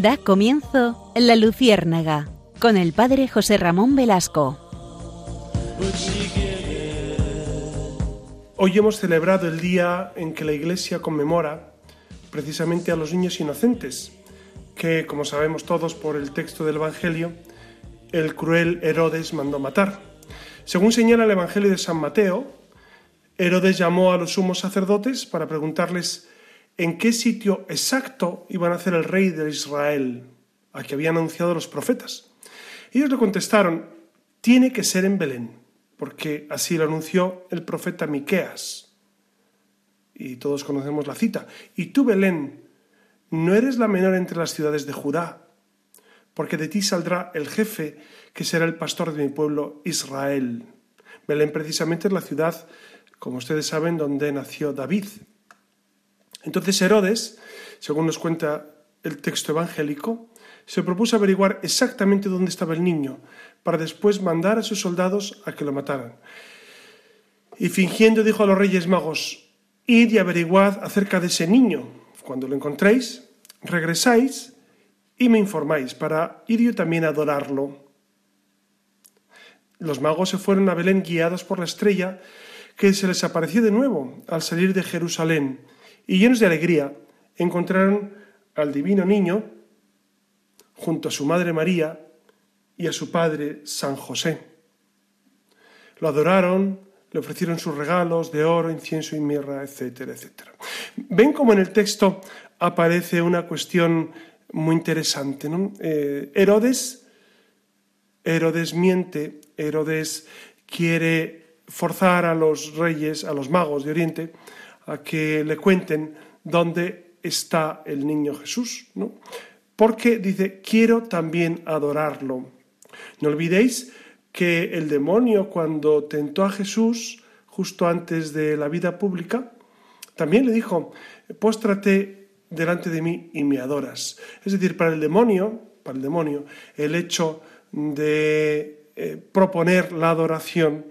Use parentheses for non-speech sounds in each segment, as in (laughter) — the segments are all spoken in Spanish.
Da comienzo La Luciérnaga con el padre José Ramón Velasco. Hoy hemos celebrado el día en que la Iglesia conmemora precisamente a los niños inocentes, que, como sabemos todos por el texto del Evangelio, el cruel Herodes mandó matar. Según señala el Evangelio de San Mateo, Herodes llamó a los sumos sacerdotes para preguntarles en qué sitio exacto iban a hacer el rey de Israel, a que habían anunciado los profetas. Ellos le contestaron, tiene que ser en Belén, porque así lo anunció el profeta Miqueas. Y todos conocemos la cita. Y tú, Belén, no eres la menor entre las ciudades de Judá, porque de ti saldrá el jefe que será el pastor de mi pueblo Israel. Belén precisamente es la ciudad, como ustedes saben, donde nació David. Entonces Herodes, según nos cuenta el texto evangélico, se propuso averiguar exactamente dónde estaba el niño, para después mandar a sus soldados a que lo mataran. Y fingiendo dijo a los reyes magos, id y averiguad acerca de ese niño. Cuando lo encontréis, regresáis y me informáis para ir yo también a adorarlo. Los magos se fueron a Belén guiados por la estrella que se les apareció de nuevo al salir de Jerusalén y llenos de alegría encontraron al divino niño junto a su madre María y a su padre San José. Lo adoraron, le ofrecieron sus regalos de oro, incienso y mirra, etcétera, etcétera. Ven cómo en el texto aparece una cuestión muy interesante. ¿no? Eh, Herodes, Herodes miente, Herodes quiere forzar a los reyes, a los magos de Oriente, a que le cuenten dónde está el niño Jesús, ¿no? Porque dice, quiero también adorarlo. No olvidéis que el demonio cuando tentó a Jesús justo antes de la vida pública, también le dijo, póstrate delante de mí y me adoras. Es decir, para el demonio, para el demonio, el hecho de eh, proponer la adoración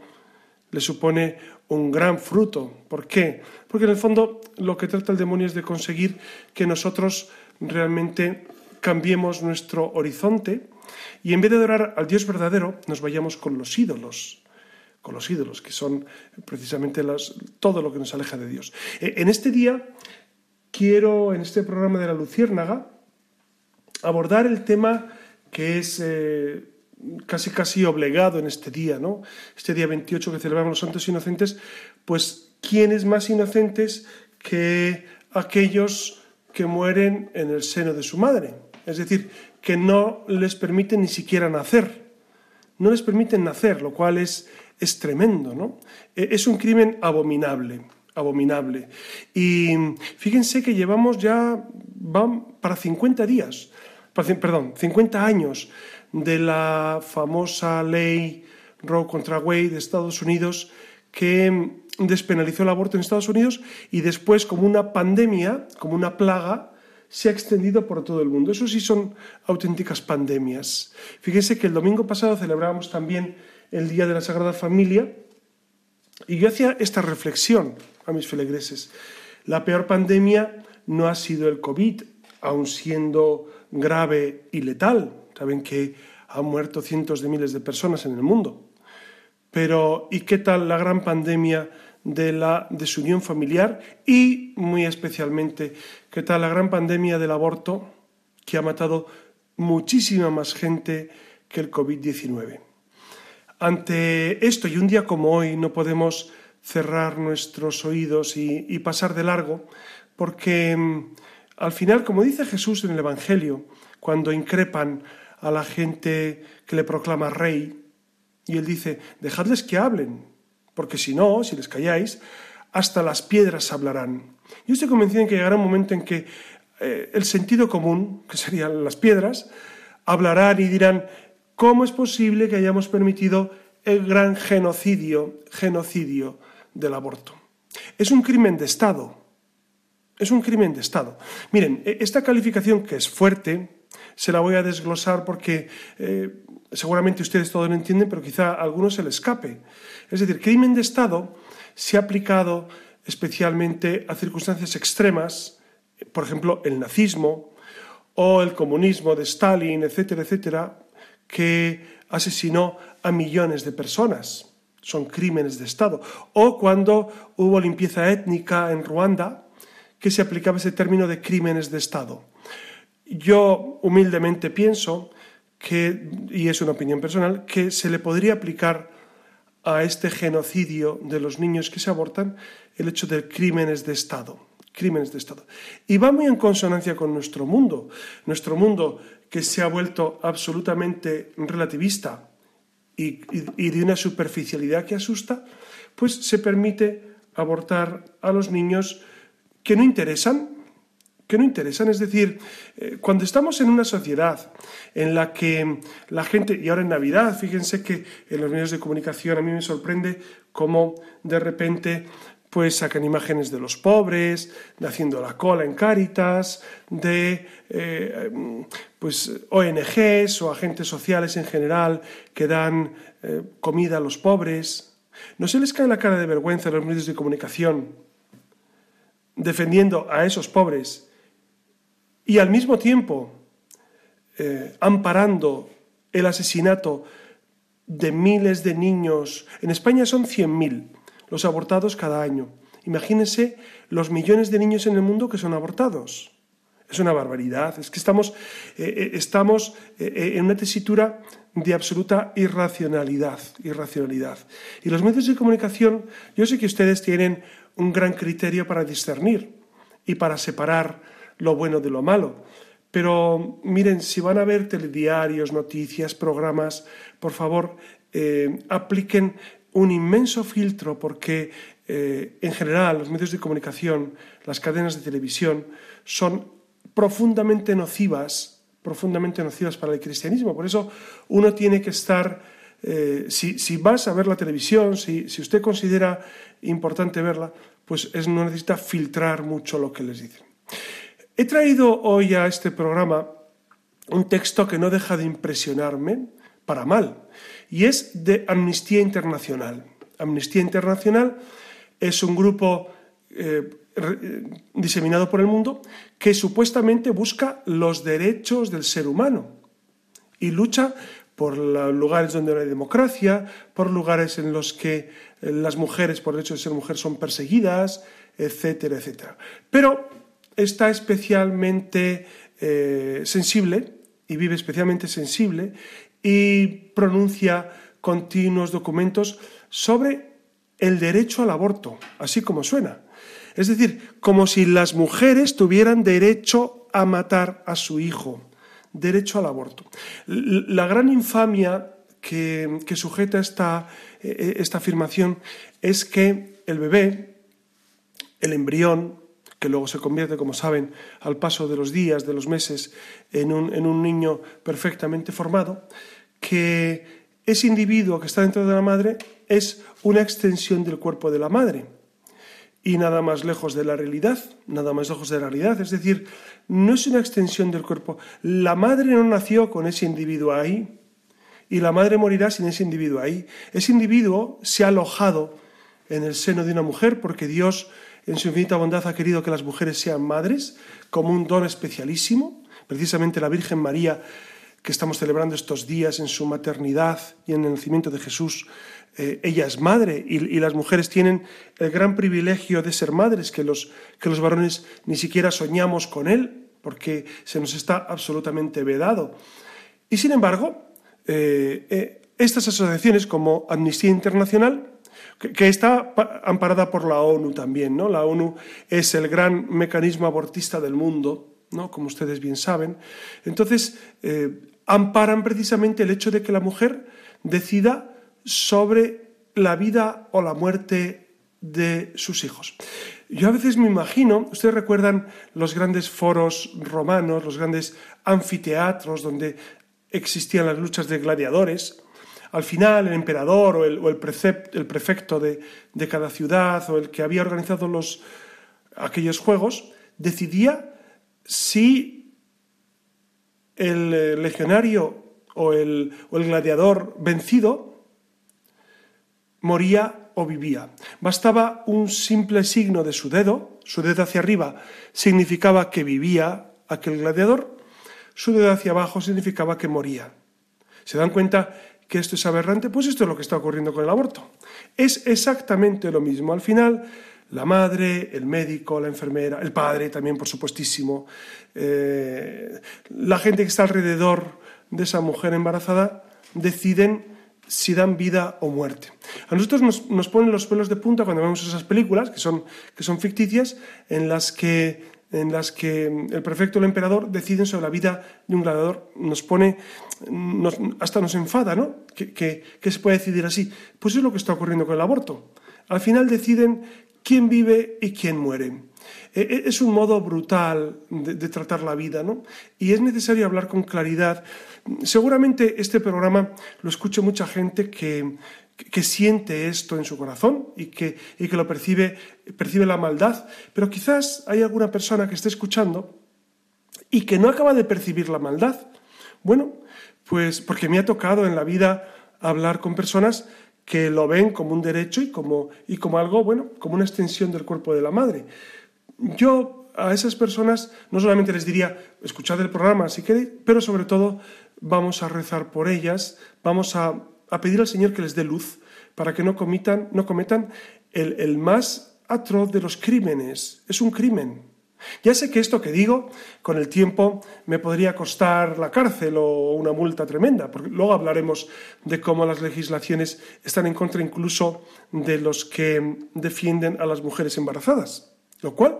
le supone un gran fruto. ¿Por qué? Porque en el fondo lo que trata el demonio es de conseguir que nosotros realmente cambiemos nuestro horizonte y en vez de adorar al Dios verdadero nos vayamos con los ídolos con los ídolos, que son precisamente todo lo que nos aleja de Dios. Eh, en este día quiero en este programa de la Luciérnaga abordar el tema que es eh, casi casi obligado en este día, ¿no? Este día 28 que celebramos los santos inocentes, pues ¿quiénes más inocentes que aquellos que mueren en el seno de su madre? Es decir, que no les permiten ni siquiera nacer. No les permiten nacer, lo cual es, es tremendo, ¿no? E, es un crimen abominable abominable. Y fíjense que llevamos ya, van para 50 días, perdón, 50 años de la famosa ley Roe contra Wade de Estados Unidos que despenalizó el aborto en Estados Unidos y después como una pandemia, como una plaga, se ha extendido por todo el mundo. Eso sí son auténticas pandemias. Fíjense que el domingo pasado celebrábamos también el Día de la Sagrada Familia y yo hacía esta reflexión a mis feligreses. La peor pandemia no ha sido el COVID, aun siendo grave y letal. Saben que han muerto cientos de miles de personas en el mundo. Pero, ¿y qué tal la gran pandemia de la desunión familiar? Y, muy especialmente, ¿qué tal la gran pandemia del aborto que ha matado muchísima más gente que el COVID-19? Ante esto y un día como hoy no podemos cerrar nuestros oídos y, pasar de largo, porque mm, al final, como dice Jesús en el Evangelio, cuando increpan a la gente que le proclama rey, y él dice, dejadles que hablen, porque si no, si les calláis, hasta las piedras hablarán. Yo estoy convencido en que llegará un momento en que eh, el sentido común, que serían las piedras, hablarán y dirán, ¿cómo es posible que hayamos permitido el gran genocidio, genocidio del aborto. Es un crimen de Estado. Es un crimen de Estado. Miren, e, esta calificación que es fuerte, se la voy a desglosar porque eh, seguramente ustedes todo lo entienden, pero quizá a algunos se le escape. Es decir, crimen de Estado se ha aplicado especialmente a circunstancias extremas, por ejemplo, el nazismo o el comunismo de Stalin, etcétera, etcétera, que asesinó a millones de personas. Son crímenes de Estado. O cuando hubo limpieza étnica en Ruanda, que se aplicaba ese término de crímenes de Estado. Yo humildemente pienso que, y es una opinión personal, que se le podría aplicar a este genocidio de los niños que se abortan el hecho de crímenes de Estado. Crímenes de Estado. Y va muy en consonancia con nuestro mundo. Nuestro mundo que se ha vuelto absolutamente relativista y, y de una superficialidad que asusta, pues se permite abortar a los niños que no interesan, que no interesan. Es decir, eh, cuando estamos en una sociedad en la que la gente, y ahora en Navidad, fíjense que en los medios de comunicación a mí me sorprende cómo de repente pues sacan imágenes de los pobres, de haciendo la cola en Cáritas, de eh, pues ONGs o agentes sociales en general que dan eh, comida a los pobres. No se les cae la cara de vergüenza en los medios de comunicación defendiendo a esos pobres y al mismo tiempo eh, amparando el asesinato de miles de niños. En España son 100.000 los abortados cada año. Imagínense los millones de niños en el mundo que son abortados. Es una barbaridad. Es que estamos, eh, eh, estamos en una tesitura de absoluta irracionalidad, irracionalidad. Y los medios de comunicación, yo sé que ustedes tienen un gran criterio para discernir y para separar lo bueno de lo malo. Pero miren, si van a ver telediarios, noticias, programas, por favor, eh, apliquen un inmenso filtro porque eh, en general los medios de comunicación, las cadenas de televisión, son profundamente nocivas, profundamente nocivas para el cristianismo. Por eso uno tiene que estar, eh, si, vas a ver la televisión, si, si usted considera importante verla, pues es, no necesita filtrar mucho lo que les dicen. He traído hoy a este programa un texto que no deja de impresionarme para mal, y es de Amnistía Internacional. Amnistía Internacional es un grupo eh, diseminado por el mundo que supuestamente busca los derechos del ser humano y lucha por lugares donde no hay democracia, por lugares en los que eh, las mujeres, por el hecho de ser mujer, son perseguidas, etcétera, etcétera. Pero está especialmente eh, sensible y vive especialmente sensible y pronuncia continuos documentos sobre el derecho al aborto, así como suena. Es decir, como si las mujeres tuvieran derecho a matar a su hijo, derecho al aborto. La gran infamia que, sujeta esta, eh, esta afirmación es que el bebé, el embrión, que luego se convierte, como saben, al paso de los días, de los meses, en un, en un niño perfectamente formado, que ese individuo que está dentro de la madre es una extensión del cuerpo de la madre y nada más lejos de la realidad, nada más lejos de la realidad. Es decir, no es una extensión del cuerpo. La madre no nació con ese individuo ahí y la madre morirá sin ese individuo ahí. Ese individuo se ha alojado en el seno de una mujer porque Dios en su infinita bondad ha querido que las mujeres sean madres como un don especialísimo. Precisamente la Virgen María, que estamos celebrando estos días en su maternidad y en el nacimiento de Jesús, eh, ella es madre y, las mujeres tienen el gran privilegio de ser madres, que los, que los varones ni siquiera soñamos con él, porque se nos está absolutamente vedado. Y sin embargo, eh, eh, estas asociaciones como Amnistía Internacional que, está amparada por la ONU también. ¿no? La ONU es el gran mecanismo abortista del mundo, ¿no? como ustedes bien saben. Entonces, eh, amparan precisamente el hecho de que la mujer decida sobre la vida o la muerte de sus hijos. Yo a veces me imagino, ustedes recuerdan los grandes foros romanos, los grandes anfiteatros donde existían las luchas de gladiadores, al final el emperador o el, prefecto de, cada ciudad o el que había organizado los, aquellos juegos decidía si el eh, legionario o el, o el gladiador vencido moría o vivía. Bastaba un simple signo de su dedo, su dedo hacia arriba significaba que vivía aquel gladiador, su dedo hacia abajo significaba que moría. ¿Se dan cuenta que esto es aberrante? Pues esto es lo que está ocurriendo con el aborto. Es exactamente lo mismo. Al final, la madre, el médico, la enfermera, el padre también, por supuestísimo, eh, la gente que está alrededor de esa mujer embarazada, deciden si dan vida o muerte. A nosotros nos, ponen los pelos de punta cuando vemos esas películas, que son, que son ficticias, en las que en las que el prefecto o el emperador deciden sobre la vida de un gladiador, nos pone, hasta nos enfada, ¿no? Que, que, se puede decidir así. Pues es lo que está ocurriendo con el aborto. Al final deciden quién vive y quién muere. E, e, es un modo brutal de, tratar la vida, ¿no? Y es necesario hablar con claridad. Seguramente este programa lo escuche mucha gente que, que siente esto en su corazón y que, y que lo percibe, percibe la maldad, pero quizás hay alguna persona que esté escuchando y que no acaba de percibir la maldad. Bueno, pues porque me ha tocado en la vida hablar con personas que lo ven como un derecho y como, y como algo, bueno, como una extensión del cuerpo de la madre. Yo a esas personas no solamente les diría, escuchad el programa si queréis, pero sobre todo vamos a rezar por ellas, vamos a a pedir al Señor que les dé luz para que no cometan, no cometan el, el más atroz de los crímenes. Es un crimen. Ya sé que esto que digo, con el tiempo, me podría costar la cárcel o una multa tremenda, porque luego hablaremos de cómo las legislaciones están en contra incluso de los que defienden a las mujeres embarazadas, lo cual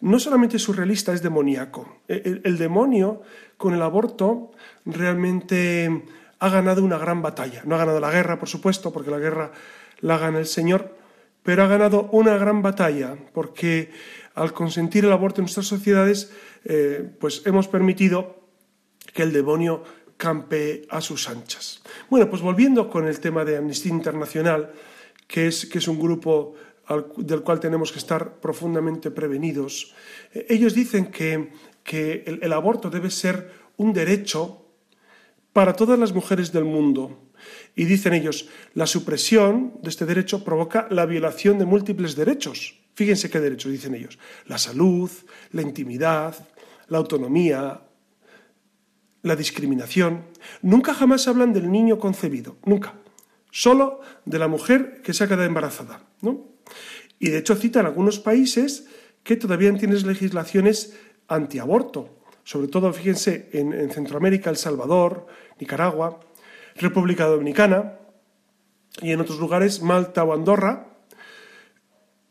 no solamente es surrealista, es demoníaco. el demonio con el aborto realmente ha ganado una gran batalla. No ha ganado la guerra, por supuesto, porque la guerra la gana el Señor, pero ha ganado una gran batalla, porque al consentir el aborto en nuestras sociedades, eh, pues hemos permitido que el demonio campe a sus anchas. Bueno, pues volviendo con el tema de Amnistía Internacional, que es, que es un grupo del cual tenemos que estar profundamente prevenidos, eh, ellos dicen que, que el aborto debe ser un derecho para todas las mujeres del mundo. Y dicen ellos, la supresión de este derecho provoca la violación de múltiples derechos. Fíjense qué derechos dicen ellos. La salud, la intimidad, la autonomía, la discriminación. Nunca jamás hablan del niño concebido, nunca. Solo de la mujer que se ha quedado embarazada. ¿no? Y de hecho citan algunos países que todavía tienen legislaciones antiaborto sobre todo, fíjense, en, Centroamérica, El Salvador, Nicaragua, República Dominicana y en otros lugares, Malta o Andorra,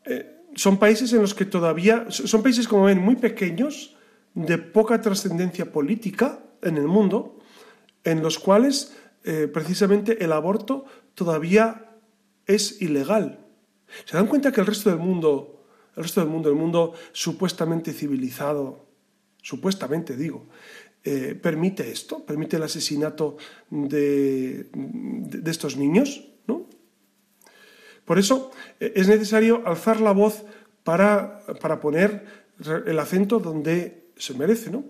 eh, son países en los que todavía, son países, como ven, muy pequeños, de poca trascendencia política en el mundo, en los cuales eh, precisamente el aborto todavía es ilegal. ¿Se dan cuenta que el resto del mundo, el resto del mundo, el mundo supuestamente civilizado, supuestamente digo, eh, permite esto, permite el asesinato de, de, estos niños, ¿no? Por eso eh, es necesario alzar la voz para, para, poner el acento donde se merece, ¿no?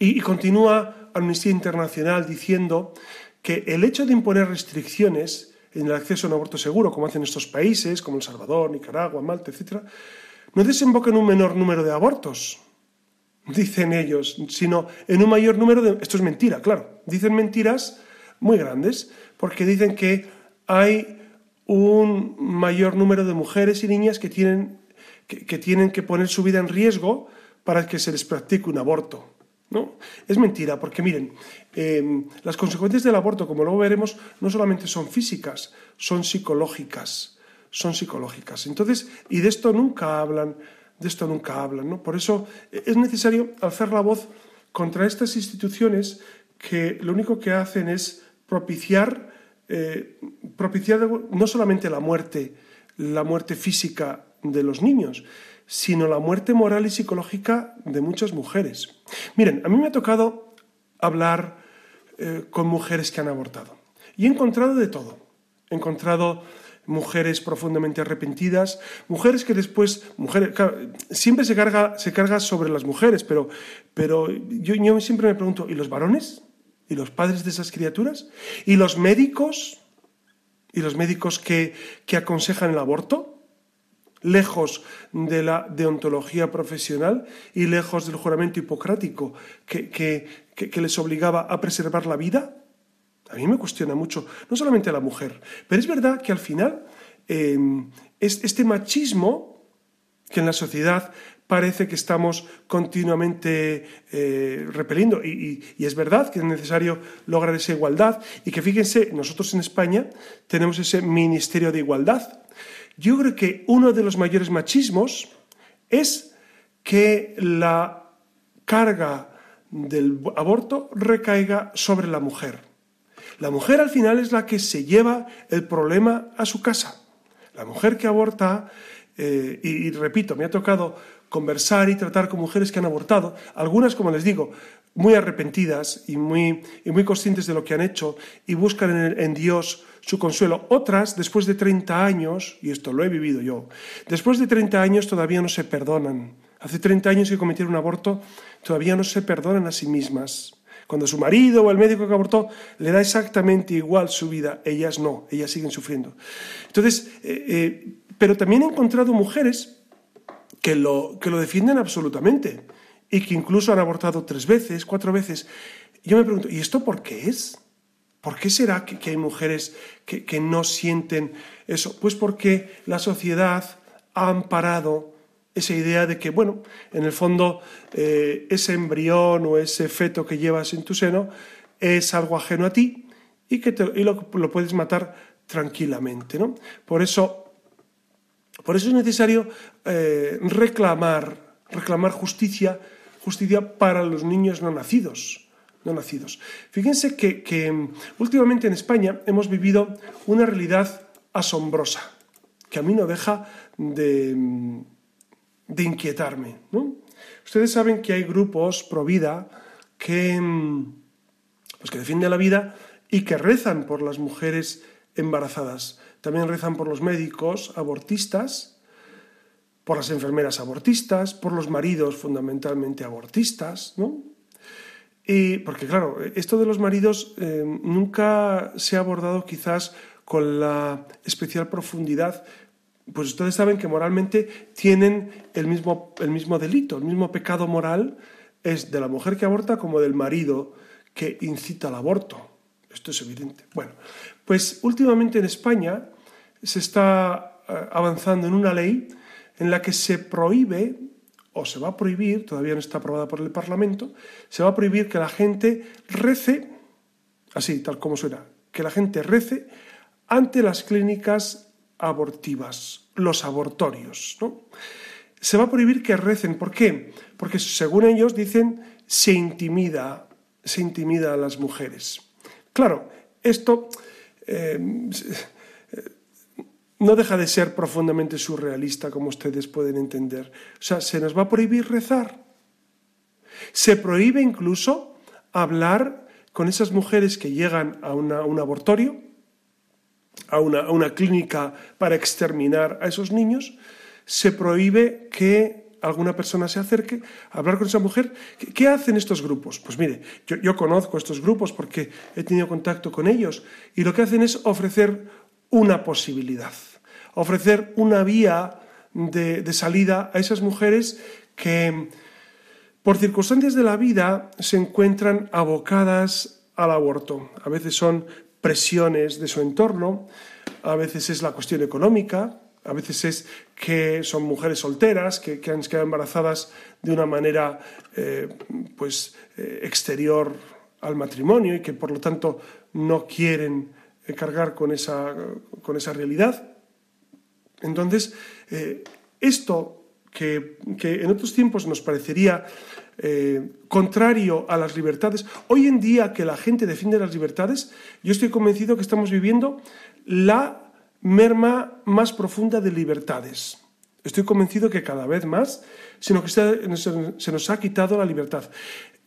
Y, y continúa Amnistía Internacional diciendo que el hecho de imponer restricciones en el acceso a un aborto seguro, como hacen estos países, como El Salvador, Nicaragua, Malta, etc., no desemboca en un menor número de abortos, dicen ellos, sino en un mayor número de... Esto es mentira, claro. Dicen mentiras muy grandes, porque dicen que hay un mayor número de mujeres y niñas que tienen que, tienen que poner su vida en riesgo para que se les practique un aborto. ¿no? Es mentira, porque miren, em, las consecuencias del aborto, como luego veremos, no solamente son físicas, son psicológicas. Son psicológicas. Entonces, y de esto nunca hablan de esto nunca hablan. ¿no? Por eso eh, es necesario alzar la voz contra estas instituciones que lo único que hacen es propiciar, eh, propiciar no solamente la muerte, la muerte física de los niños, sino la muerte moral y psicológica de muchas mujeres. Miren, a mí me ha tocado hablar eh, con mujeres que han abortado y he encontrado de todo. He encontrado mujeres profundamente arrepentidas, mujeres que después, mujeres, siempre se carga, se carga sobre las mujeres, pero, pero yo, yo siempre me pregunto, ¿y los varones? ¿Y los padres de esas criaturas? ¿Y los médicos? ¿Y los médicos que, que aconsejan el aborto? lejos de la deontología profesional y lejos del juramento hipocrático que, que, les obligaba a preservar la vida? A mí me cuestiona mucho, no solamente a la mujer, pero es verdad que al final eh, este machismo que en la sociedad parece que estamos continuamente eh, repeliendo. Y, es verdad que es necesario lograr esa igualdad y que fíjense, nosotros en España tenemos ese Ministerio de Igualdad. Yo creo que uno de los mayores machismos es que la carga del aborto recaiga sobre la mujer. La mujer al final es la que se lleva el problema a su casa. La mujer que aborta, eh, y repito, me ha tocado conversar y tratar con mujeres que han abortado, algunas, como les digo, muy arrepentidas y muy, y muy conscientes de lo que han hecho y buscan en, Dios su consuelo. Otras, después de 30 años, y esto lo he vivido yo, después de 30 años todavía no se perdonan. Hace 30 años que cometieron un aborto, todavía no se perdonan a sí mismas. Cuando su marido o el médico que abortó le da exactamente igual su vida, ellas no, ellas siguen sufriendo. Entonces, eh, eh, pero también he encontrado mujeres que lo, que lo defienden absolutamente y que incluso han abortado tres veces, cuatro veces. Yo me pregunto, ¿y esto por qué es? ¿Por qué será que, hay mujeres que, no sienten eso? Pues porque la sociedad ha amparado esa idea de que, bueno, en el fondo eh, ese embrión o ese feto que llevas en tu seno es algo ajeno a ti y que lo, lo, puedes matar tranquilamente. ¿no? Por eso por eso es necesario eh, reclamar, reclamar justicia, justicia para los niños no nacidos. No nacidos. Fíjense que, mm, últimamente en España hemos vivido una realidad asombrosa, que a mí no deja de, de inquietarme. Ustedes saben que hay grupos pro vida que, mm, pues que defienden la vida y que rezan por las mujeres embarazadas. También rezan por los médicos abortistas, por las enfermeras abortistas, por los maridos fundamentalmente abortistas, ¿no? Y porque claro, esto de los maridos eh, nunca se ha abordado quizás con la especial profundidad pues ustedes saben que moralmente tienen el mismo, el mismo delito, el mismo pecado moral es de la mujer que aborta como del marido que incita al aborto. Esto es evidente. Bueno, pues últimamente en España se está eh, avanzando en una ley en la que se prohíbe, o se va a prohibir, todavía no está aprobada por el Parlamento, se va a prohibir que la gente rece, así, tal como suena, que la gente rece ante las clínicas abortivas, los abortorios. ¿no? Se va a prohibir que recen. ¿Por qué? Porque según ellos dicen, se intimida, se intimida a las mujeres. Claro, esto eh, no deja de ser profundamente surrealista, como ustedes pueden entender. O sea, se nos va a prohibir rezar. Se prohíbe incluso hablar con esas mujeres que llegan a, un abortorio, a una, clínica para exterminar a esos niños. Se prohíbe que alguna persona se acerque a hablar con esa mujer. ¿Qué, hacen estos grupos? Pues mire, yo, yo, conozco estos grupos porque he tenido contacto con ellos y lo que hacen es ofrecer una posibilidad ofrecer una vía de, salida a esas mujeres que por circunstancias de la vida se encuentran abocadas al aborto. A veces son presiones de su entorno, a veces es la cuestión económica, a veces es que son mujeres solteras que, han quedado embarazadas de una manera eh, pues, eh, exterior al matrimonio y que por lo tanto no quieren cargar con esa, con esa realidad. Entonces, eh, esto que, en otros tiempos nos parecería eh, contrario a las libertades, hoy en día que la gente defiende las libertades, yo estoy convencido que estamos viviendo la merma más profunda de libertades. Estoy convencido que cada vez más, sino que se nos ha quitado la libertad.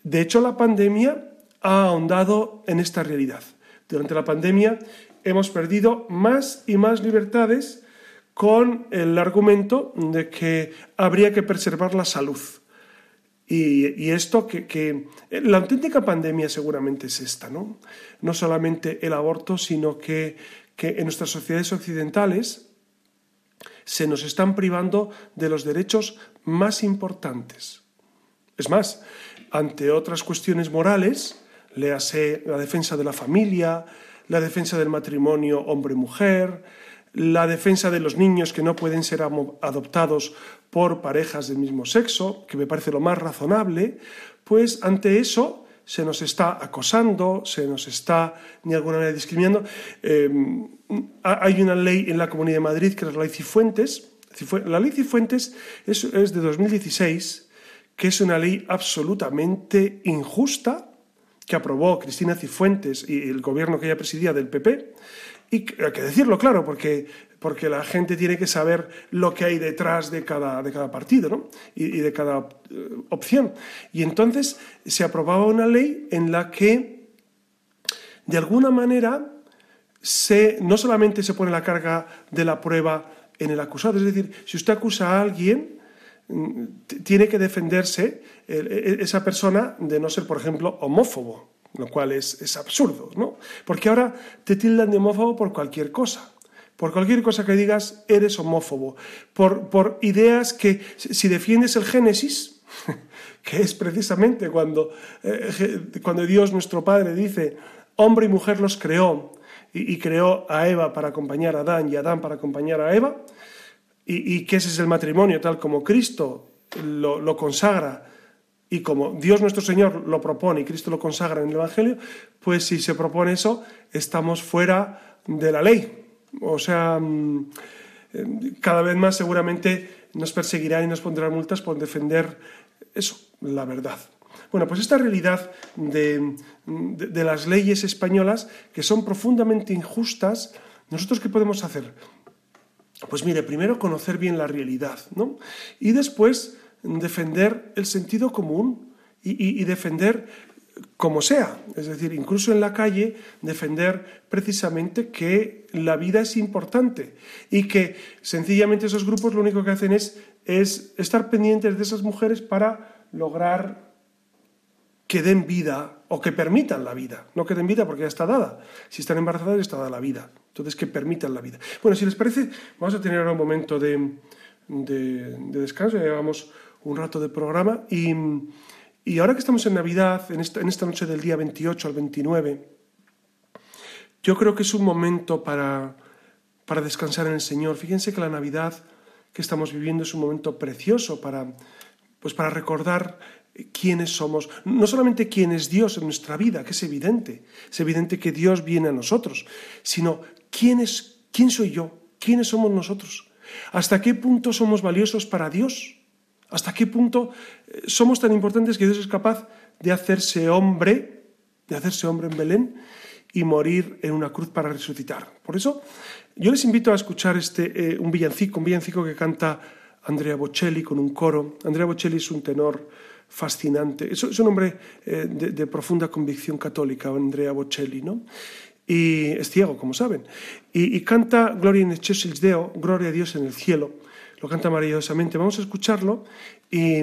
De hecho, la pandemia ha ahondado en esta realidad. Durante la pandemia hemos perdido más y más libertades con el argumento de que habría que preservar la salud. Y, esto que, la auténtica pandemia seguramente es esta, ¿no? No solamente el aborto, sino que, en nuestras sociedades occidentales se nos están privando de los derechos más importantes. Es más, ante otras cuestiones morales, léase la defensa de la familia, la defensa del matrimonio hombre-mujer, la defensa de los niños que no pueden ser adoptados por parejas del mismo sexo, que me parece lo más razonable, pues ante eso se nos está acosando, se nos está de alguna manera discriminando. Em, hay una ley en la Comunidad de Madrid que es la ley Cifuentes. La ley Cifuentes es, es de 2016, que es una ley absolutamente injusta que aprobó Cristina Cifuentes y el gobierno que ella presidía del PP. Y hay que decirlo claro, porque, porque la gente tiene que saber lo que hay detrás de cada, de cada partido ¿no? y, de cada eh, opción. Y entonces se aprobaba una ley en la que, de alguna manera, se, no solamente se pone la carga de la prueba en el acusado, es decir, si usted acusa a alguien, mm, tiene que defenderse e, esa persona de no ser, por ejemplo, homófobo, lo cual es, es absurdo, ¿no? Porque ahora te tildan de homófobo por cualquier cosa. Por cualquier cosa que digas, eres homófobo. Por, por ideas que, si defiendes el Génesis, (laughs) que es precisamente cuando, eh, cuando Dios nuestro Padre dice, hombre y mujer los creó, y, creó a Eva para acompañar a Adán y Adán para acompañar a Eva, y, que ese es el matrimonio tal como Cristo lo consagra y como Dios nuestro Señor lo propone y Cristo lo consagra en el Evangelio, pues si se propone eso, estamos fuera de la ley. O sea, mm, cada vez más seguramente nos perseguirán y nos pondrán multas por defender eso, la verdad. Bueno, pues esta realidad de, de, las leyes españolas, que son profundamente injustas, ¿nosotros qué podemos hacer? Pues mire, primero conocer bien la realidad, ¿no? Y después defender el sentido común y, defender como sea, es decir, incluso en la calle, defender precisamente que la vida es importante y que sencillamente esos grupos lo único que hacen es, es estar pendientes de esas mujeres para lograr que den vida o que permitan la vida, no que den vida porque ya está dada, si están embarazadas ya está dada la vida, entonces que permitan la vida. Bueno, si les parece, vamos a tener ahora un momento de, de, de descanso, ya llevamos un rato de programa. Y, ahora que estamos en Navidad, en esta, en esta noche del día 28 al 29, yo creo que es un momento para, para descansar en el Señor. Fíjense que la Navidad que estamos viviendo es un momento precioso para, pues para recordar quiénes somos, no solamente quién es Dios en nuestra vida, que es evidente, es evidente que Dios viene a nosotros, sino quién es, quién soy yo, quiénes somos nosotros, hasta qué punto somos valiosos para Dios. ¿Hasta qué punto eh, somos tan importantes que Dios es capaz de hacerse hombre, de hacerse hombre en Belén y morir en una cruz para resucitar? Por eso yo les invito a escuchar este, eh, un villancico, un villancico que canta Andrea Bocelli con un coro. Andrea Bocelli es un tenor fascinante. Es, un hombre eh, de, profunda convicción católica, Andrea Bocelli, ¿no? Y es ciego, como saben. Y, canta Gloria in excelsis Deo, Gloria a Dios en el cielo lo canta maravillosamente. Vamos a escucharlo y,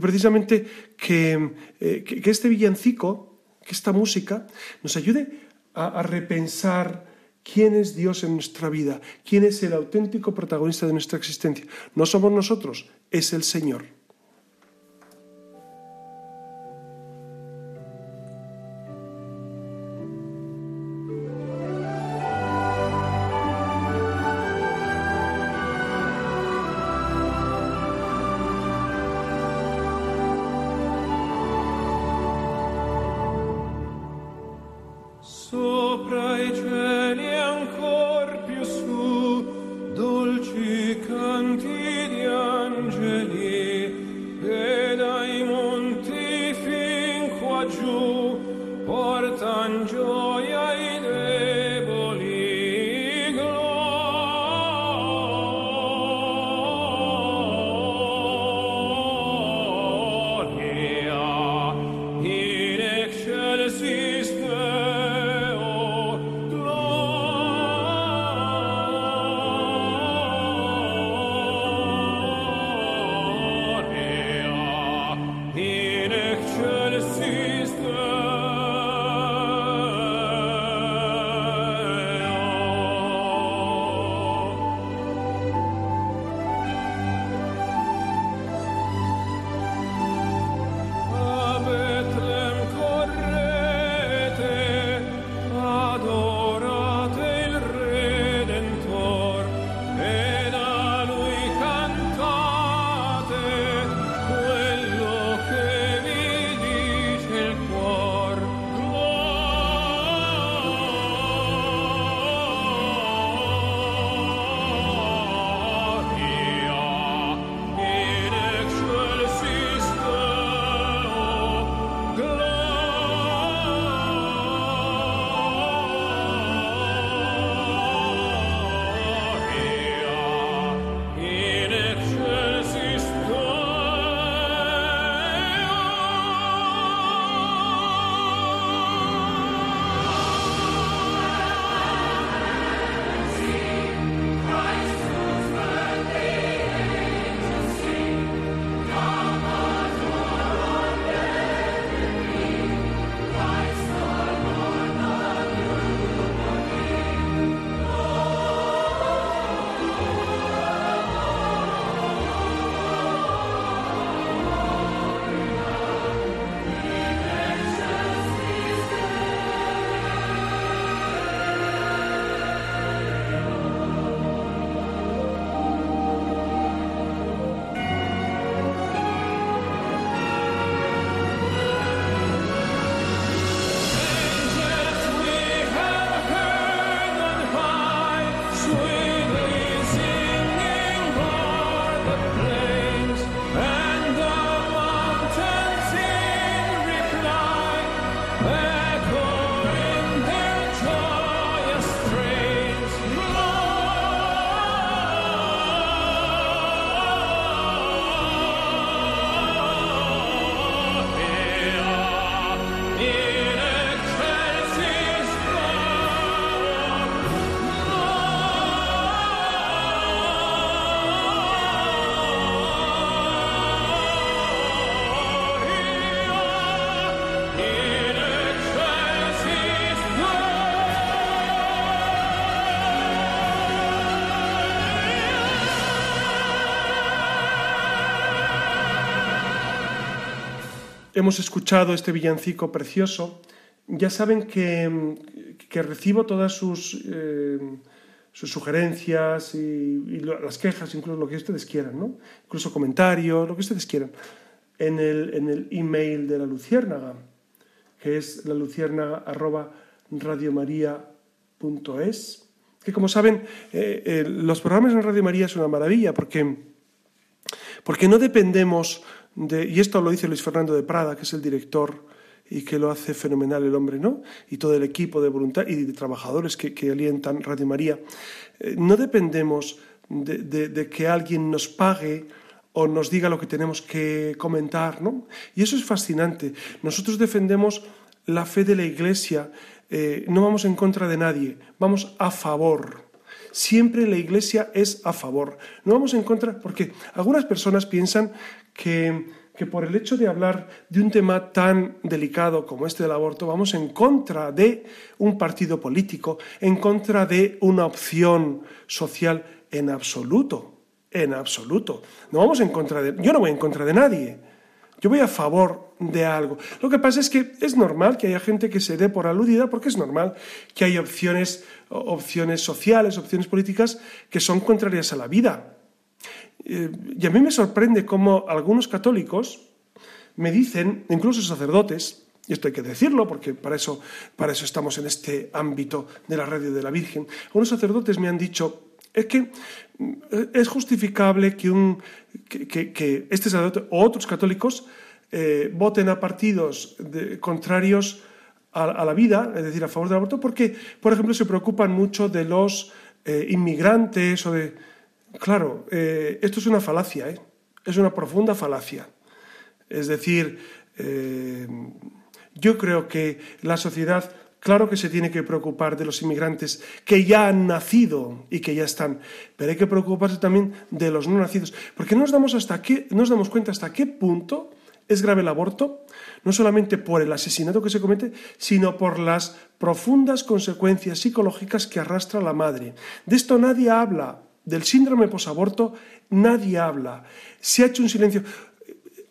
precisamente eh, que, este villancico, que esta música, nos ayude a, a repensar quién es Dios en nuestra vida, quién es el auténtico protagonista de nuestra existencia. No somos nosotros, es el Señor. Hemos escuchado este villancico precioso, ya saben que, recibo todas sus, eh, sus sugerencias y, las quejas, incluso lo que ustedes quieran, ¿no? incluso comentarios, lo que ustedes quieran, en el, en el email de la Luciérnaga, que es la luciérnaga.radiomaría.es, que como saben, eh, eh, los programas en Radio María es una maravilla porque, porque no dependemos de, y esto lo dice Luis Fernando de Prada, que es el director y que lo hace fenomenal el hombre, ¿no? Y todo el equipo de voluntad y de trabajadores que, alientan Radio María. Eh, no dependemos de, que alguien nos pague o nos diga lo que tenemos que comentar, ¿no? Y eso es fascinante. Nosotros defendemos la fe de la Iglesia, eh, no vamos en contra de nadie, vamos a favor. Siempre la Iglesia es a favor. No vamos en contra, porque algunas personas piensan que que por el hecho de hablar de un tema tan delicado como este del aborto, vamos en contra de un partido político, en contra de una opción social en absoluto, en absoluto. No vamos en contra de, yo no voy en contra de nadie. Yo voy a favor de algo. Lo que pasa es que es normal que haya gente que se dé por aludida, porque es normal que haya opciones, opciones sociales, opciones políticas que son contrarias a la vida. Eh, y a mí me sorprende cómo algunos católicos me dicen, incluso sacerdotes, y esto hay que decirlo porque para eso, para eso estamos en este ámbito de la radio de la Virgen, algunos sacerdotes me han dicho, es que mm, es justificable que, un, que, este sacerdote o otros católicos eh, voten a partidos contrarios a, la vida, es decir, a favor del aborto, porque, por ejemplo, se preocupan mucho de los eh, inmigrantes o de Claro, eh, esto es una falacia, ¿eh? es una profunda falacia. Es decir, eh, yo creo que la sociedad, claro que se tiene que preocupar de los inmigrantes que ya han nacido y que ya están, pero hay que preocuparse también de los no nacidos, porque no nos damos, hasta qué, nos damos cuenta hasta qué punto es grave el aborto, no solamente por el asesinato que se comete, sino por las profundas consecuencias psicológicas que arrastra la madre. De esto nadie habla, del síndrome posaborto nadie habla. Se ha hecho un silencio.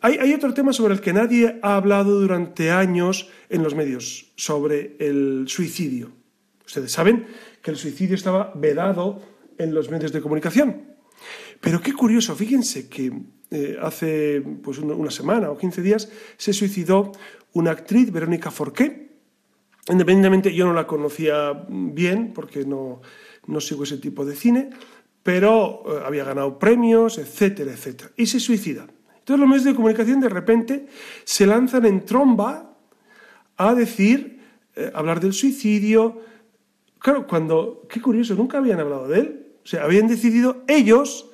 Hay, otro tema sobre el que nadie ha hablado durante años en los medios, sobre el suicidio. Ustedes saben que el suicidio estaba vedado en los medios de comunicación. Pero qué curioso, fíjense que eh, hace pues, una semana o 15 días se suicidó una actriz, Verónica Forqué. Independientemente, yo no la conocía bien porque no, no sigo ese tipo de cine, pero eh, había ganado premios, etcétera, etcétera. Y se suicida. Entonces los medios de comunicación de repente se lanzan en tromba a decir, eh, hablar del suicidio. Claro, cuando, qué curioso, nunca habían hablado de él. O sea, habían decidido ellos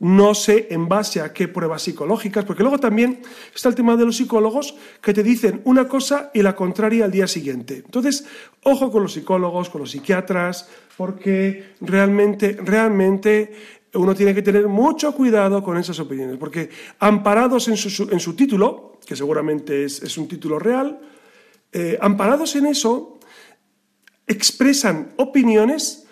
no sé en base a qué pruebas psicológicas, porque luego también está el tema de los psicólogos que te dicen una cosa y la contraria al día siguiente. Entonces, ojo con los psicólogos, con los psiquiatras, porque realmente, realmente uno tiene que tener mucho cuidado con esas opiniones, porque amparados en su, título, que seguramente es, un título real, eh, amparados en eso, expresan opiniones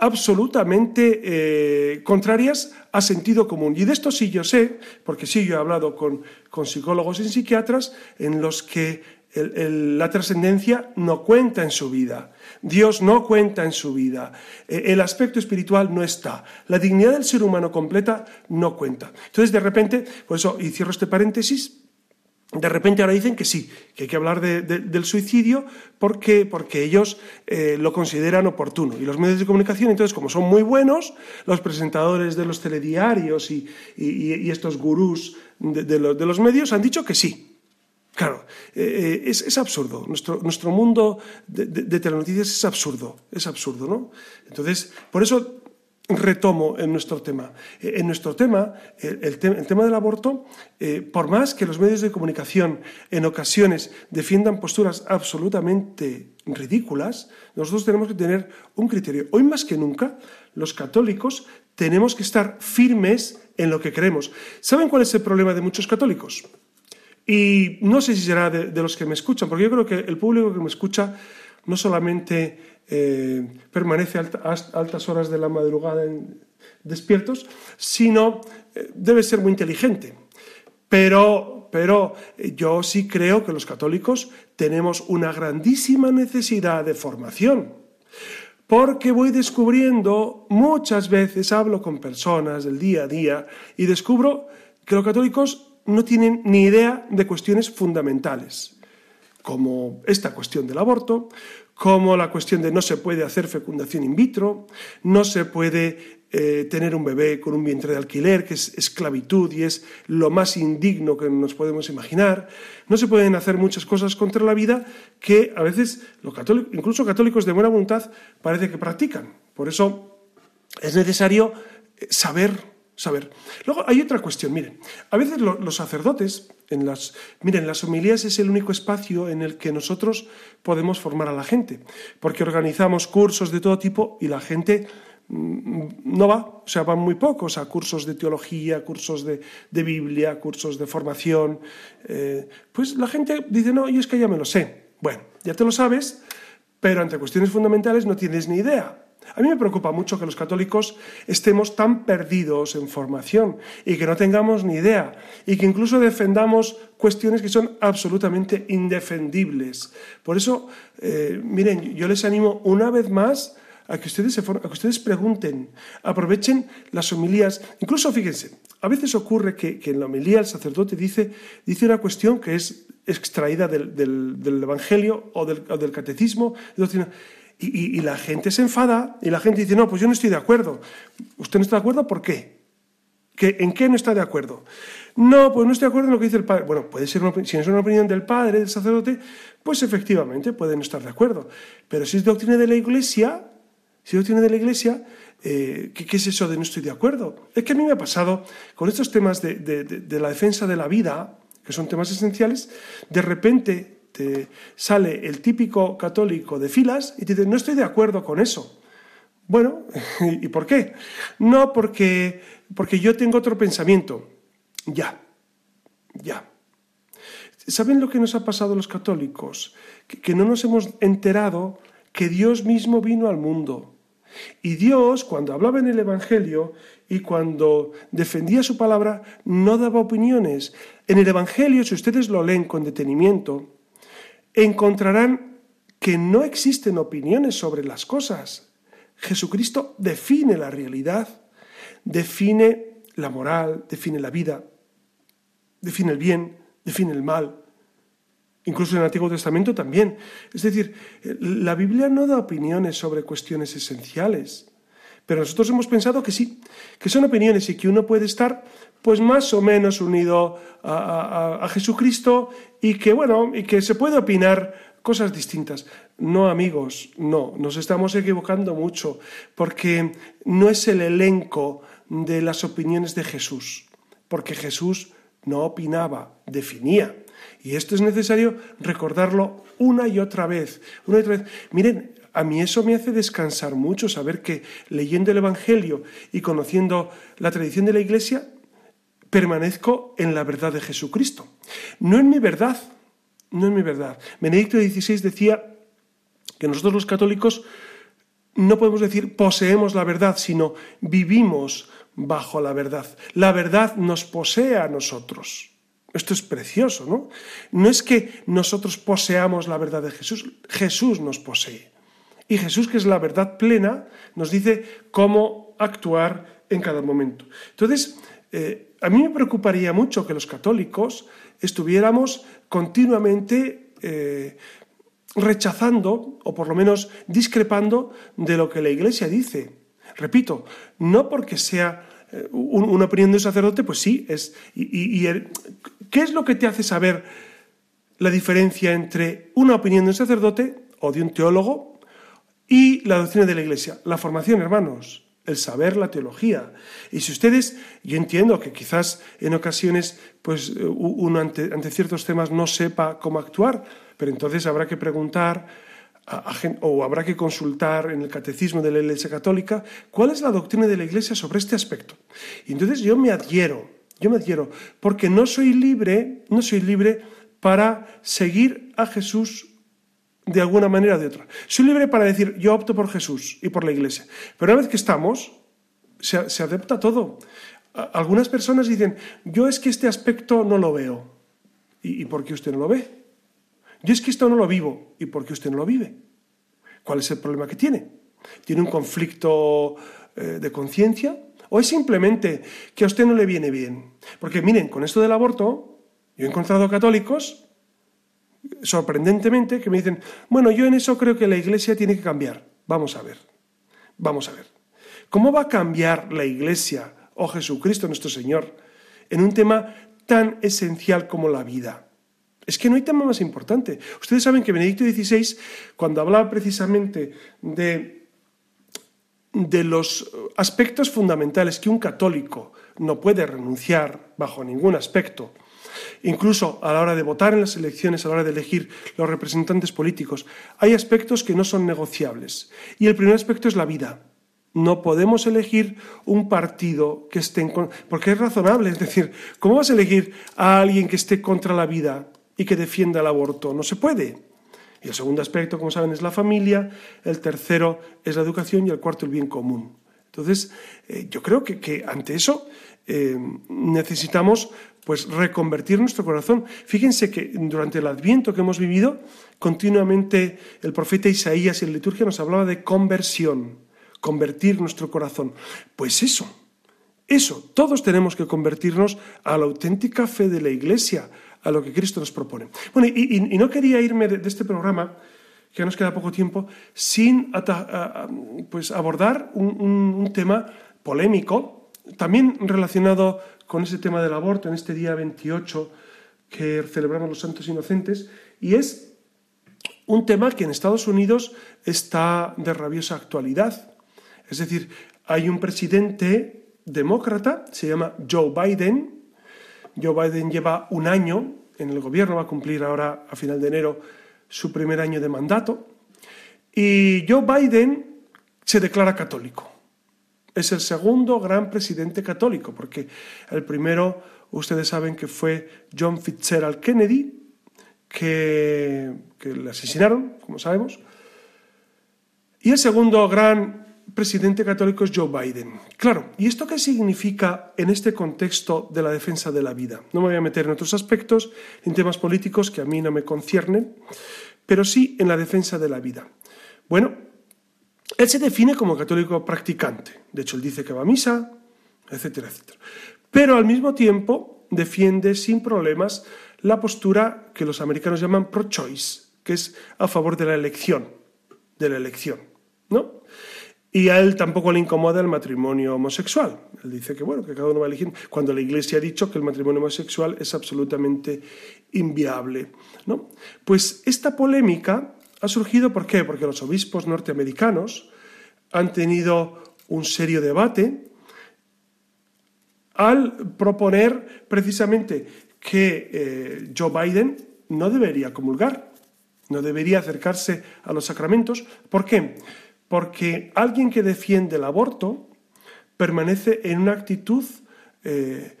absolutamente eh, contrarias a sentido común. Y de esto sí yo sé, porque sí yo he hablado con, psicólogos y psiquiatras en los que la trascendencia no cuenta en su vida, Dios no cuenta en su vida, e, el aspecto espiritual no está, la dignidad del ser humano completa no cuenta. Entonces, de repente, por eso, y cierro este paréntesis, de repente ahora dicen que sí, que hay que hablar del suicidio porque, porque ellos eh, lo consideran oportuno. Y los medios de comunicación, entonces, como son muy buenos, los presentadores de los telediarios y, estos gurús de, los medios han dicho que sí. Claro, eh, eh, es, absurdo. Nuestro, nuestro mundo de, de telenoticias es absurdo, es absurdo, ¿no? Entonces, por eso retomo en nuestro tema. Eh, en nuestro tema, el, tema del aborto, eh, por más que los medios de comunicación en ocasiones defiendan posturas absolutamente ridículas, nosotros tenemos que tener un criterio. Hoy más que nunca, los católicos tenemos que estar firmes en lo que creemos. ¿Saben cuál es el problema de muchos católicos? Y no sé si será de los que me escuchan, porque yo creo que el público que me escucha no solamente eh, permanece a altas horas de la madrugada despiertos, sino eh, debe ser muy inteligente. Pero, pero yo sí creo que los católicos tenemos una grandísima necesidad de formación. Porque voy descubriendo, muchas veces hablo con personas del día a día y descubro que los católicos no tienen ni idea de cuestiones fundamentales, como esta cuestión del aborto, como la cuestión de no se puede hacer fecundación in vitro, no se puede eh, tener un bebé con un vientre de alquiler, que es esclavitud y es lo más indigno que nos podemos imaginar. No se pueden hacer muchas cosas contra la vida que a veces los católicos, incluso católicos de buena voluntad parece que practican. Por eso es necesario eh, saber saber. Luego hay otra cuestión, miren, a veces los sacerdotes, en las, miren, las homilías es el único espacio en el que nosotros podemos formar a la gente, porque organizamos cursos de todo tipo y la gente mm, no va, o sea, van muy pocos a cursos de teología, cursos de, Biblia, cursos de formación. Eh, pues la gente dice, no, yo es que ya me lo sé. Bueno, ya te lo sabes, pero ante cuestiones fundamentales no tienes ni idea. A mí me preocupa mucho que los católicos estemos tan perdidos en formación y que no tengamos ni idea y que incluso defendamos cuestiones que son absolutamente indefendibles. Por eso, eh, miren, yo les animo una vez más a que, ustedes a que ustedes pregunten, aprovechen las homilías. Incluso, fíjense, a veces ocurre que, en la homilía el sacerdote dice, dice una cuestión que es extraída del, Evangelio o del, o del catecismo. Y, la gente se enfada y la gente dice, no, pues yo no estoy de acuerdo. ¿Usted no está de acuerdo? ¿Por qué? ¿En qué no está de acuerdo? No, pues no estoy de acuerdo en lo que dice el padre. Bueno, puede ser si es una opinión del padre, del sacerdote, pues efectivamente pueden estar de acuerdo. Pero si es doctrina de la iglesia, si es doctrina de la iglesia, eh, ¿qué, es eso de no estoy de acuerdo? Es que a mí me ha pasado con estos temas de la defensa de la vida, que son temas esenciales, de repente sale el típico católico de filas y te dice, no estoy de acuerdo con eso. Bueno, (laughs) ¿y por qué? No porque, porque yo tengo otro pensamiento. Ya, ya. ¿Saben lo que nos ha pasado a los católicos? Que, que no nos hemos enterado que Dios mismo vino al mundo. Y Dios, cuando hablaba en el Evangelio y cuando defendía su palabra, no daba opiniones. En el Evangelio, si ustedes lo leen con detenimiento, encontrarán que no existen opiniones sobre las cosas. Jesucristo define la realidad, define la moral, define la vida, define el bien, define el mal. Incluso en el Antiguo Testamento también. Es decir, la Biblia no da opiniones sobre cuestiones esenciales. Pero nosotros hemos pensado que sí, que son opiniones y que uno puede estar pues más o menos unido a, Jesucristo y que, bueno, y que se puede opinar cosas distintas. No, amigos, no, nos estamos equivocando mucho, porque no es el elenco de las opiniones de Jesús, porque Jesús no opinaba, definía. Y esto es necesario recordarlo una y otra vez, una y otra vez. Miren, a mí eso me hace descansar mucho, saber que leyendo el Evangelio y conociendo la tradición de la Iglesia, permanezco en la verdad de Jesucristo. No en mi verdad, no en mi verdad. Benedicto XVI decía que nosotros los católicos no podemos decir poseemos la verdad, sino vivimos bajo la verdad. La verdad nos posee a nosotros. Esto es precioso, ¿no? No es que nosotros poseamos la verdad de Jesús, Jesús nos posee. Y Jesús, que es la verdad plena, nos dice cómo actuar en cada momento. Entonces, eh, a mí me preocuparía mucho que los católicos estuviéramos continuamente eh, rechazando o por lo menos discrepando de lo que la Iglesia dice. Repito, no porque sea eh, una opinión de un sacerdote, pues sí, es. Y, ¿Qué es lo que te hace saber la diferencia entre una opinión de un sacerdote o de un teólogo y la doctrina de la Iglesia? La formación, hermanos el saber la teología. Y si ustedes, yo entiendo que quizás en ocasiones pues uno ante, ciertos temas no sepa cómo actuar, pero entonces habrá que preguntar o habrá que consultar en el catecismo de la Iglesia Católica cuál es la doctrina de la Iglesia sobre este aspecto. Y entonces yo me adhiero, yo me adhiero, porque no soy libre, no soy libre para seguir a Jesús de alguna manera o de otra. Soy libre para decir, yo opto por Jesús y por la Iglesia. Pero una vez que estamos, se, se adapta todo. algunas personas dicen, yo es que este aspecto no lo veo. ¿Y, por qué usted no lo ve? Yo es que esto no lo vivo. ¿Y por qué usted no lo vive? ¿Cuál es el problema que tiene? ¿Tiene un conflicto eh, de conciencia? ¿O es simplemente que a usted no le viene bien? Porque miren, con esto del aborto, yo he encontrado católicos, sorprendentemente, que me dicen, bueno, yo en eso creo que la Iglesia tiene que cambiar. Vamos a ver, vamos a ver. ¿Cómo va a cambiar la Iglesia o Jesucristo nuestro Señor en un tema tan esencial como la vida. Es que no hay tema más importante. Ustedes saben que Benedicto XVI, cuando hablaba precisamente de, de los aspectos fundamentales que un católico no puede renunciar bajo ningún aspecto, incluso a la hora de votar en las elecciones, a la hora de elegir los representantes políticos, hay aspectos que no son negociables. Y el primer aspecto es la vida. No podemos elegir un partido que esté en porque es razonable, es decir, ¿cómo vas a elegir a alguien que esté contra la vida y que defienda el aborto? No se puede. Y el segundo aspecto, como saben, es la familia, el tercero es la educación y el cuarto el bien común. Entonces, eh, yo creo que, ante eso eh, necesitamos pues reconvertir nuestro corazón. Fíjense que durante el adviento que hemos vivido, continuamente el profeta Isaías en la liturgia nos hablaba de conversión convertir nuestro corazón. Pues eso, eso, todos tenemos que convertirnos a la auténtica fe de la Iglesia, a lo que Cristo nos propone. Bueno, y, no quería irme de, este programa, que nos queda poco tiempo, sin pues abordar un, tema polémico, también relacionado con ese tema del aborto en este día 28 que celebramos los santos inocentes, y es un tema que en Estados Unidos está de rabiosa actualidad. Es decir, hay un presidente demócrata, se llama Joe Biden. Joe Biden lleva un año en el gobierno, va a cumplir ahora a final de enero su primer año de mandato. Y Joe Biden se declara católico. Es el segundo gran presidente católico, porque el primero, ustedes saben que fue John Fitzgerald Kennedy, que, le asesinaron, como sabemos. Y el segundo gran presidente católico es Joe Biden. Claro, ¿y esto qué significa en este contexto de la defensa de la vida? No me voy a meter en otros aspectos, en temas políticos que a mí no me conciernen, pero sí en la defensa de la vida. Bueno, él se define como católico practicante. De hecho, él dice que va a misa, etcétera, etcétera. Pero al mismo tiempo defiende sin problemas la postura que los americanos llaman pro-choice, que es a favor de la elección, de la elección, ¿no? Y a él tampoco le incomoda el matrimonio homosexual. Él dice que bueno, que cada uno va elegir, cuando la Iglesia ha dicho que el matrimonio homosexual es absolutamente inviable. ¿no? Pues esta polémica ha surgido ¿por qué? Porque los obispos norteamericanos han tenido un serio debate al proponer precisamente que eh, Joe Biden no debería comulgar, no debería acercarse a los sacramentos. ¿Por qué? porque alguien que defiende el aborto permanece en una actitud eh,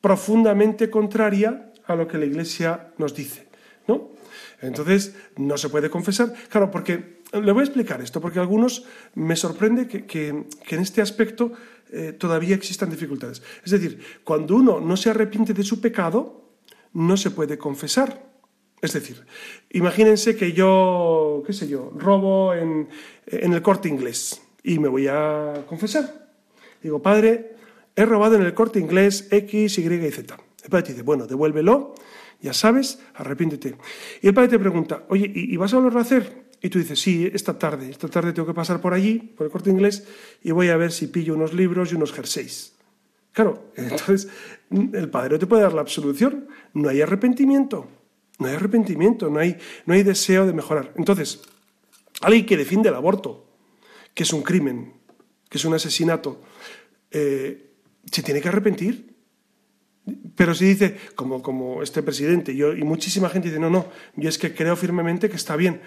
profundamente contraria a lo que la Iglesia nos dice. ¿no? Entonces, no se puede confesar. Claro, porque le voy a explicar esto, porque a algunos me sorprende que, en este aspecto eh, todavía existan dificultades. Es decir, cuando uno no se arrepiente de su pecado, no se puede confesar. Es decir, imagínense que yo, qué sé yo, robo en, el corte inglés y me voy a confesar. Digo, padre, he robado en el corte inglés X, Y y Z. El padre te dice, bueno, devuélvelo, ya sabes, arrepiéntete. Y el padre te pregunta, oye, ¿y, vas a volverlo a hacer? Y tú dices, sí, esta tarde, esta tarde tengo que pasar por allí, por el corte inglés, y voy a ver si pillo unos libros y unos jerseys. Claro, (laughs) entonces el padre no te puede dar la absolución, no hay arrepentimiento. No hay arrepentimiento, no hay, no hay deseo de mejorar. Entonces, alguien que defiende el aborto, que es un crimen, que es un asesinato, eh, se tiene que arrepentir. Pero si dice, como, como este presidente, yo, y muchísima gente dice, no, no, yo es que creo firmemente que está bien.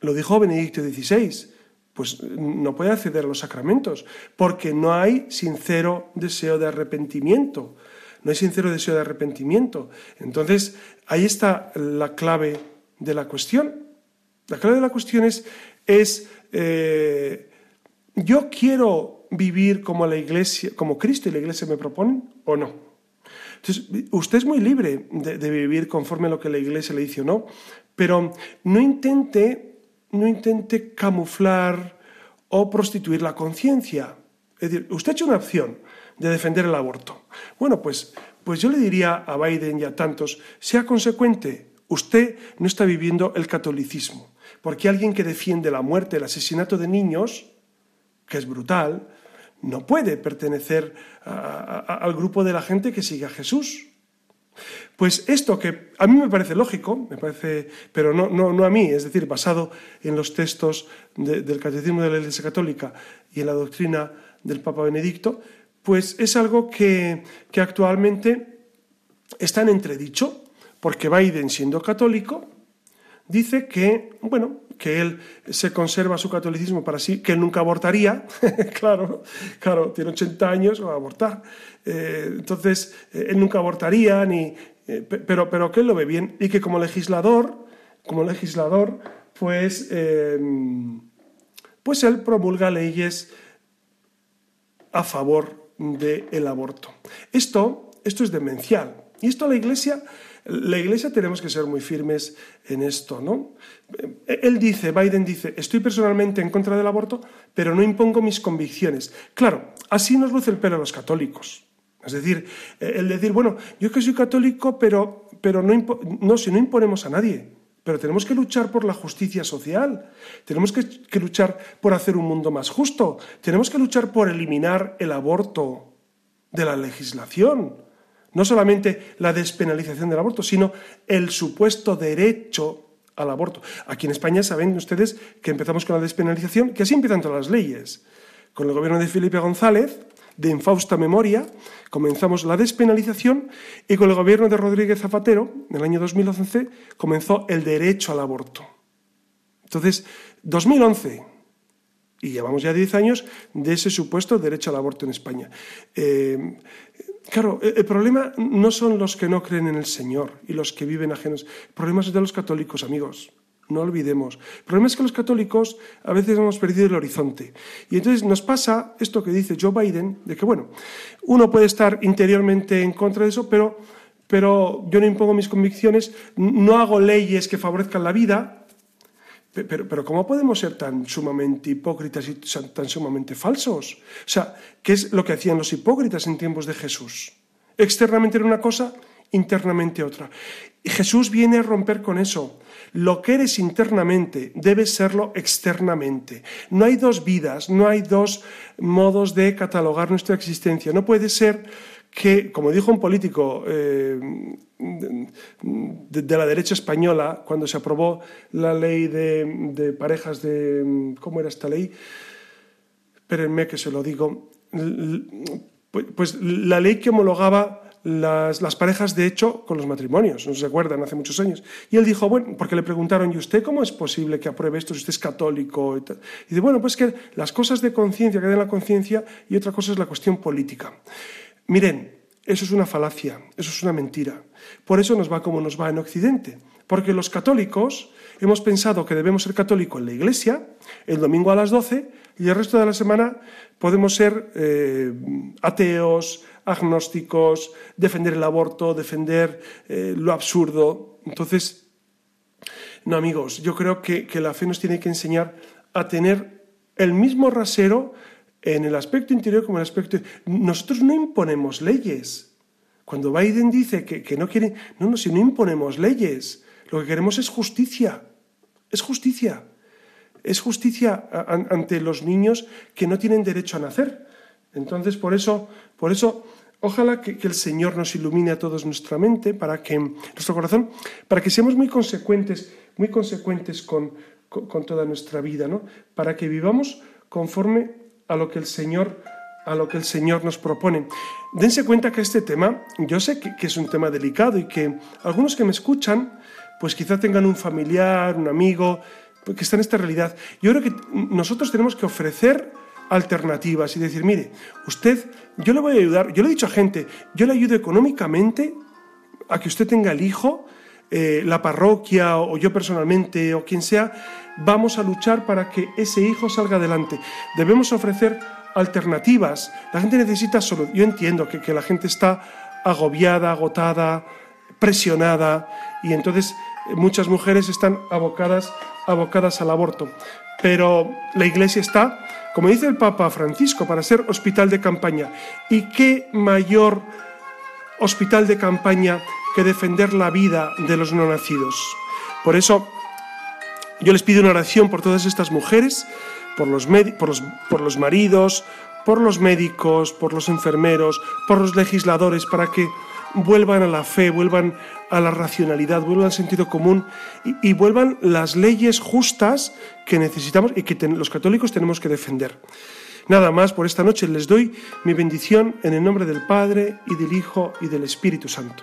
Lo dijo Benedicto XVI, pues no puede acceder a los sacramentos, porque no hay sincero deseo de arrepentimiento no hay sincero deseo de arrepentimiento. Entonces, ahí está la clave de la cuestión. La clave de la cuestión es, es eh, yo quiero vivir como la iglesia, como Cristo y la iglesia me proponen o no? Entonces, usted es muy libre de, vivir conforme a lo que la iglesia le dice o no, pero no intente, no intente camuflar o prostituir la conciencia. Es decir, usted ha hecho una opción de defender el aborto. Bueno, pues, pues yo le diría a Biden y a tantos, sea consecuente, usted no está viviendo el catolicismo, porque alguien que defiende la muerte, el asesinato de niños, que es brutal, no puede pertenecer al grupo de la gente que sigue a Jesús. Pues esto que a mí me parece lógico, me parece, pero no, no, a mí, es decir, basado en los textos del Catecismo de la Iglesia Católica y en la doctrina del Papa Benedicto, pues es algo que, que actualmente está en entredicho, porque Biden, siendo católico, dice que, bueno, que él se conserva su catolicismo para sí, que él nunca abortaría, (laughs) claro, claro, tiene 80 años, va a abortar, eh, entonces eh, él nunca abortaría, ni, eh, pero, pero que él lo ve bien y que como legislador, como legislador, pues, pues él promulga leyes a favor del aborto. Esto, esto es demencial. Y esto la Iglesia la Iglesia tenemos que ser muy firmes en esto, ¿no? Él dice, Biden dice, estoy personalmente en contra del aborto, pero no impongo mis convicciones. Claro, así nos luce el pelo a los católicos. Es decir, el decir, bueno, yo que soy católico, pero, pero no, no, si no imponemos a nadie, pero tenemos que luchar por la justicia social, tenemos que luchar por hacer un mundo más justo, tenemos que luchar por eliminar el aborto de la legislación. No solamente la despenalización del aborto, sino el supuesto derecho al aborto. Aquí en España saben ustedes que empezamos con la despenalización, que así empiezan todas las leyes. Con el gobierno de Felipe González, de infausta memoria, comenzamos la despenalización y con el gobierno de Rodríguez Zapatero, en el año 2011, comenzó el derecho al aborto. Entonces, 2011, y llevamos ya 10 años de ese supuesto derecho al aborto en España. Eh, Claro, el problema no son los que no creen en el Señor y los que viven ajenos. El problema es de los católicos, amigos. No olvidemos. El problema es que los católicos a veces hemos perdido el horizonte. Y entonces nos pasa esto que dice Joe Biden, de que, bueno, uno puede estar interiormente en contra de eso, pero, pero yo no impongo mis convicciones, no hago leyes que favorezcan la vida, pero, pero, ¿cómo podemos ser tan sumamente hipócritas y tan sumamente falsos? O sea, ¿qué es lo que hacían los hipócritas en tiempos de Jesús? Externamente era una cosa, internamente otra. Y Jesús viene a romper con eso. Lo que eres internamente debe serlo externamente. No hay dos vidas, no hay dos modos de catalogar nuestra existencia. No puede ser que, como dijo un político eh, de, la derecha española, cuando se aprobó la ley de, parejas de... ¿Cómo era esta ley? Espérenme que se lo digo. Pues, pues la ley que homologaba las, las, parejas de hecho con los matrimonios, no se acuerdan, hace muchos años. Y él dijo, bueno, porque le preguntaron, ¿y usted cómo es posible que apruebe esto si usted es católico? Y, dice, bueno, pues que las cosas de conciencia quedan en la conciencia y otra cosa es la cuestión política. Miren, eso es una falacia, eso es una mentira. Por eso nos va como nos va en Occidente. Porque los católicos hemos pensado que debemos ser católicos en la iglesia, el domingo a las 12, y el resto de la semana podemos ser eh, ateos, agnósticos, defender el aborto, defender eh, lo absurdo. Entonces, no amigos, yo creo que, que la fe nos tiene que enseñar a tener el mismo rasero en el aspecto interior como en el aspecto... Nosotros no imponemos leyes. Cuando Biden dice que, no quiere... No, no, si no imponemos leyes, lo que queremos es justicia. Es justicia. Es justicia ante los niños que no tienen derecho a nacer. Entonces, por eso, por eso ojalá que, el Señor nos ilumine a todos nuestra mente, para que, nuestro corazón, para que seamos muy consecuentes, muy consecuentes con, con toda nuestra vida, ¿no? Para que vivamos conforme a lo que el Señor a lo que el Señor nos propone. Dense cuenta que este tema, yo sé que, es un tema delicado y que algunos que me escuchan, pues quizá tengan un familiar, un amigo, que está en esta realidad. Yo creo que nosotros tenemos que ofrecer alternativas y decir, mire, usted, yo le voy a ayudar, yo le he dicho a gente, yo le ayudo económicamente a que usted tenga el hijo, eh, la parroquia o yo personalmente o quien sea, vamos a luchar para que ese hijo salga adelante. Debemos ofrecer alternativas. La gente necesita solo. Yo entiendo que, que la gente está agobiada, agotada, presionada y entonces muchas mujeres están abocadas, abocadas al aborto. Pero la Iglesia está, como dice el Papa Francisco, para ser hospital de campaña. ¿Y qué mayor hospital de campaña que defender la vida de los no nacidos? Por eso yo les pido una oración por todas estas mujeres, por los, por los, por los maridos, por los médicos, por los enfermeros, por los legisladores, para que vuelvan a la fe, vuelvan a la racionalidad, vuelvan al sentido común y, vuelvan las leyes justas que necesitamos y que los católicos tenemos que defender. Nada más por esta noche les doy mi bendición en el nombre del Padre y del Hijo y del Espíritu Santo.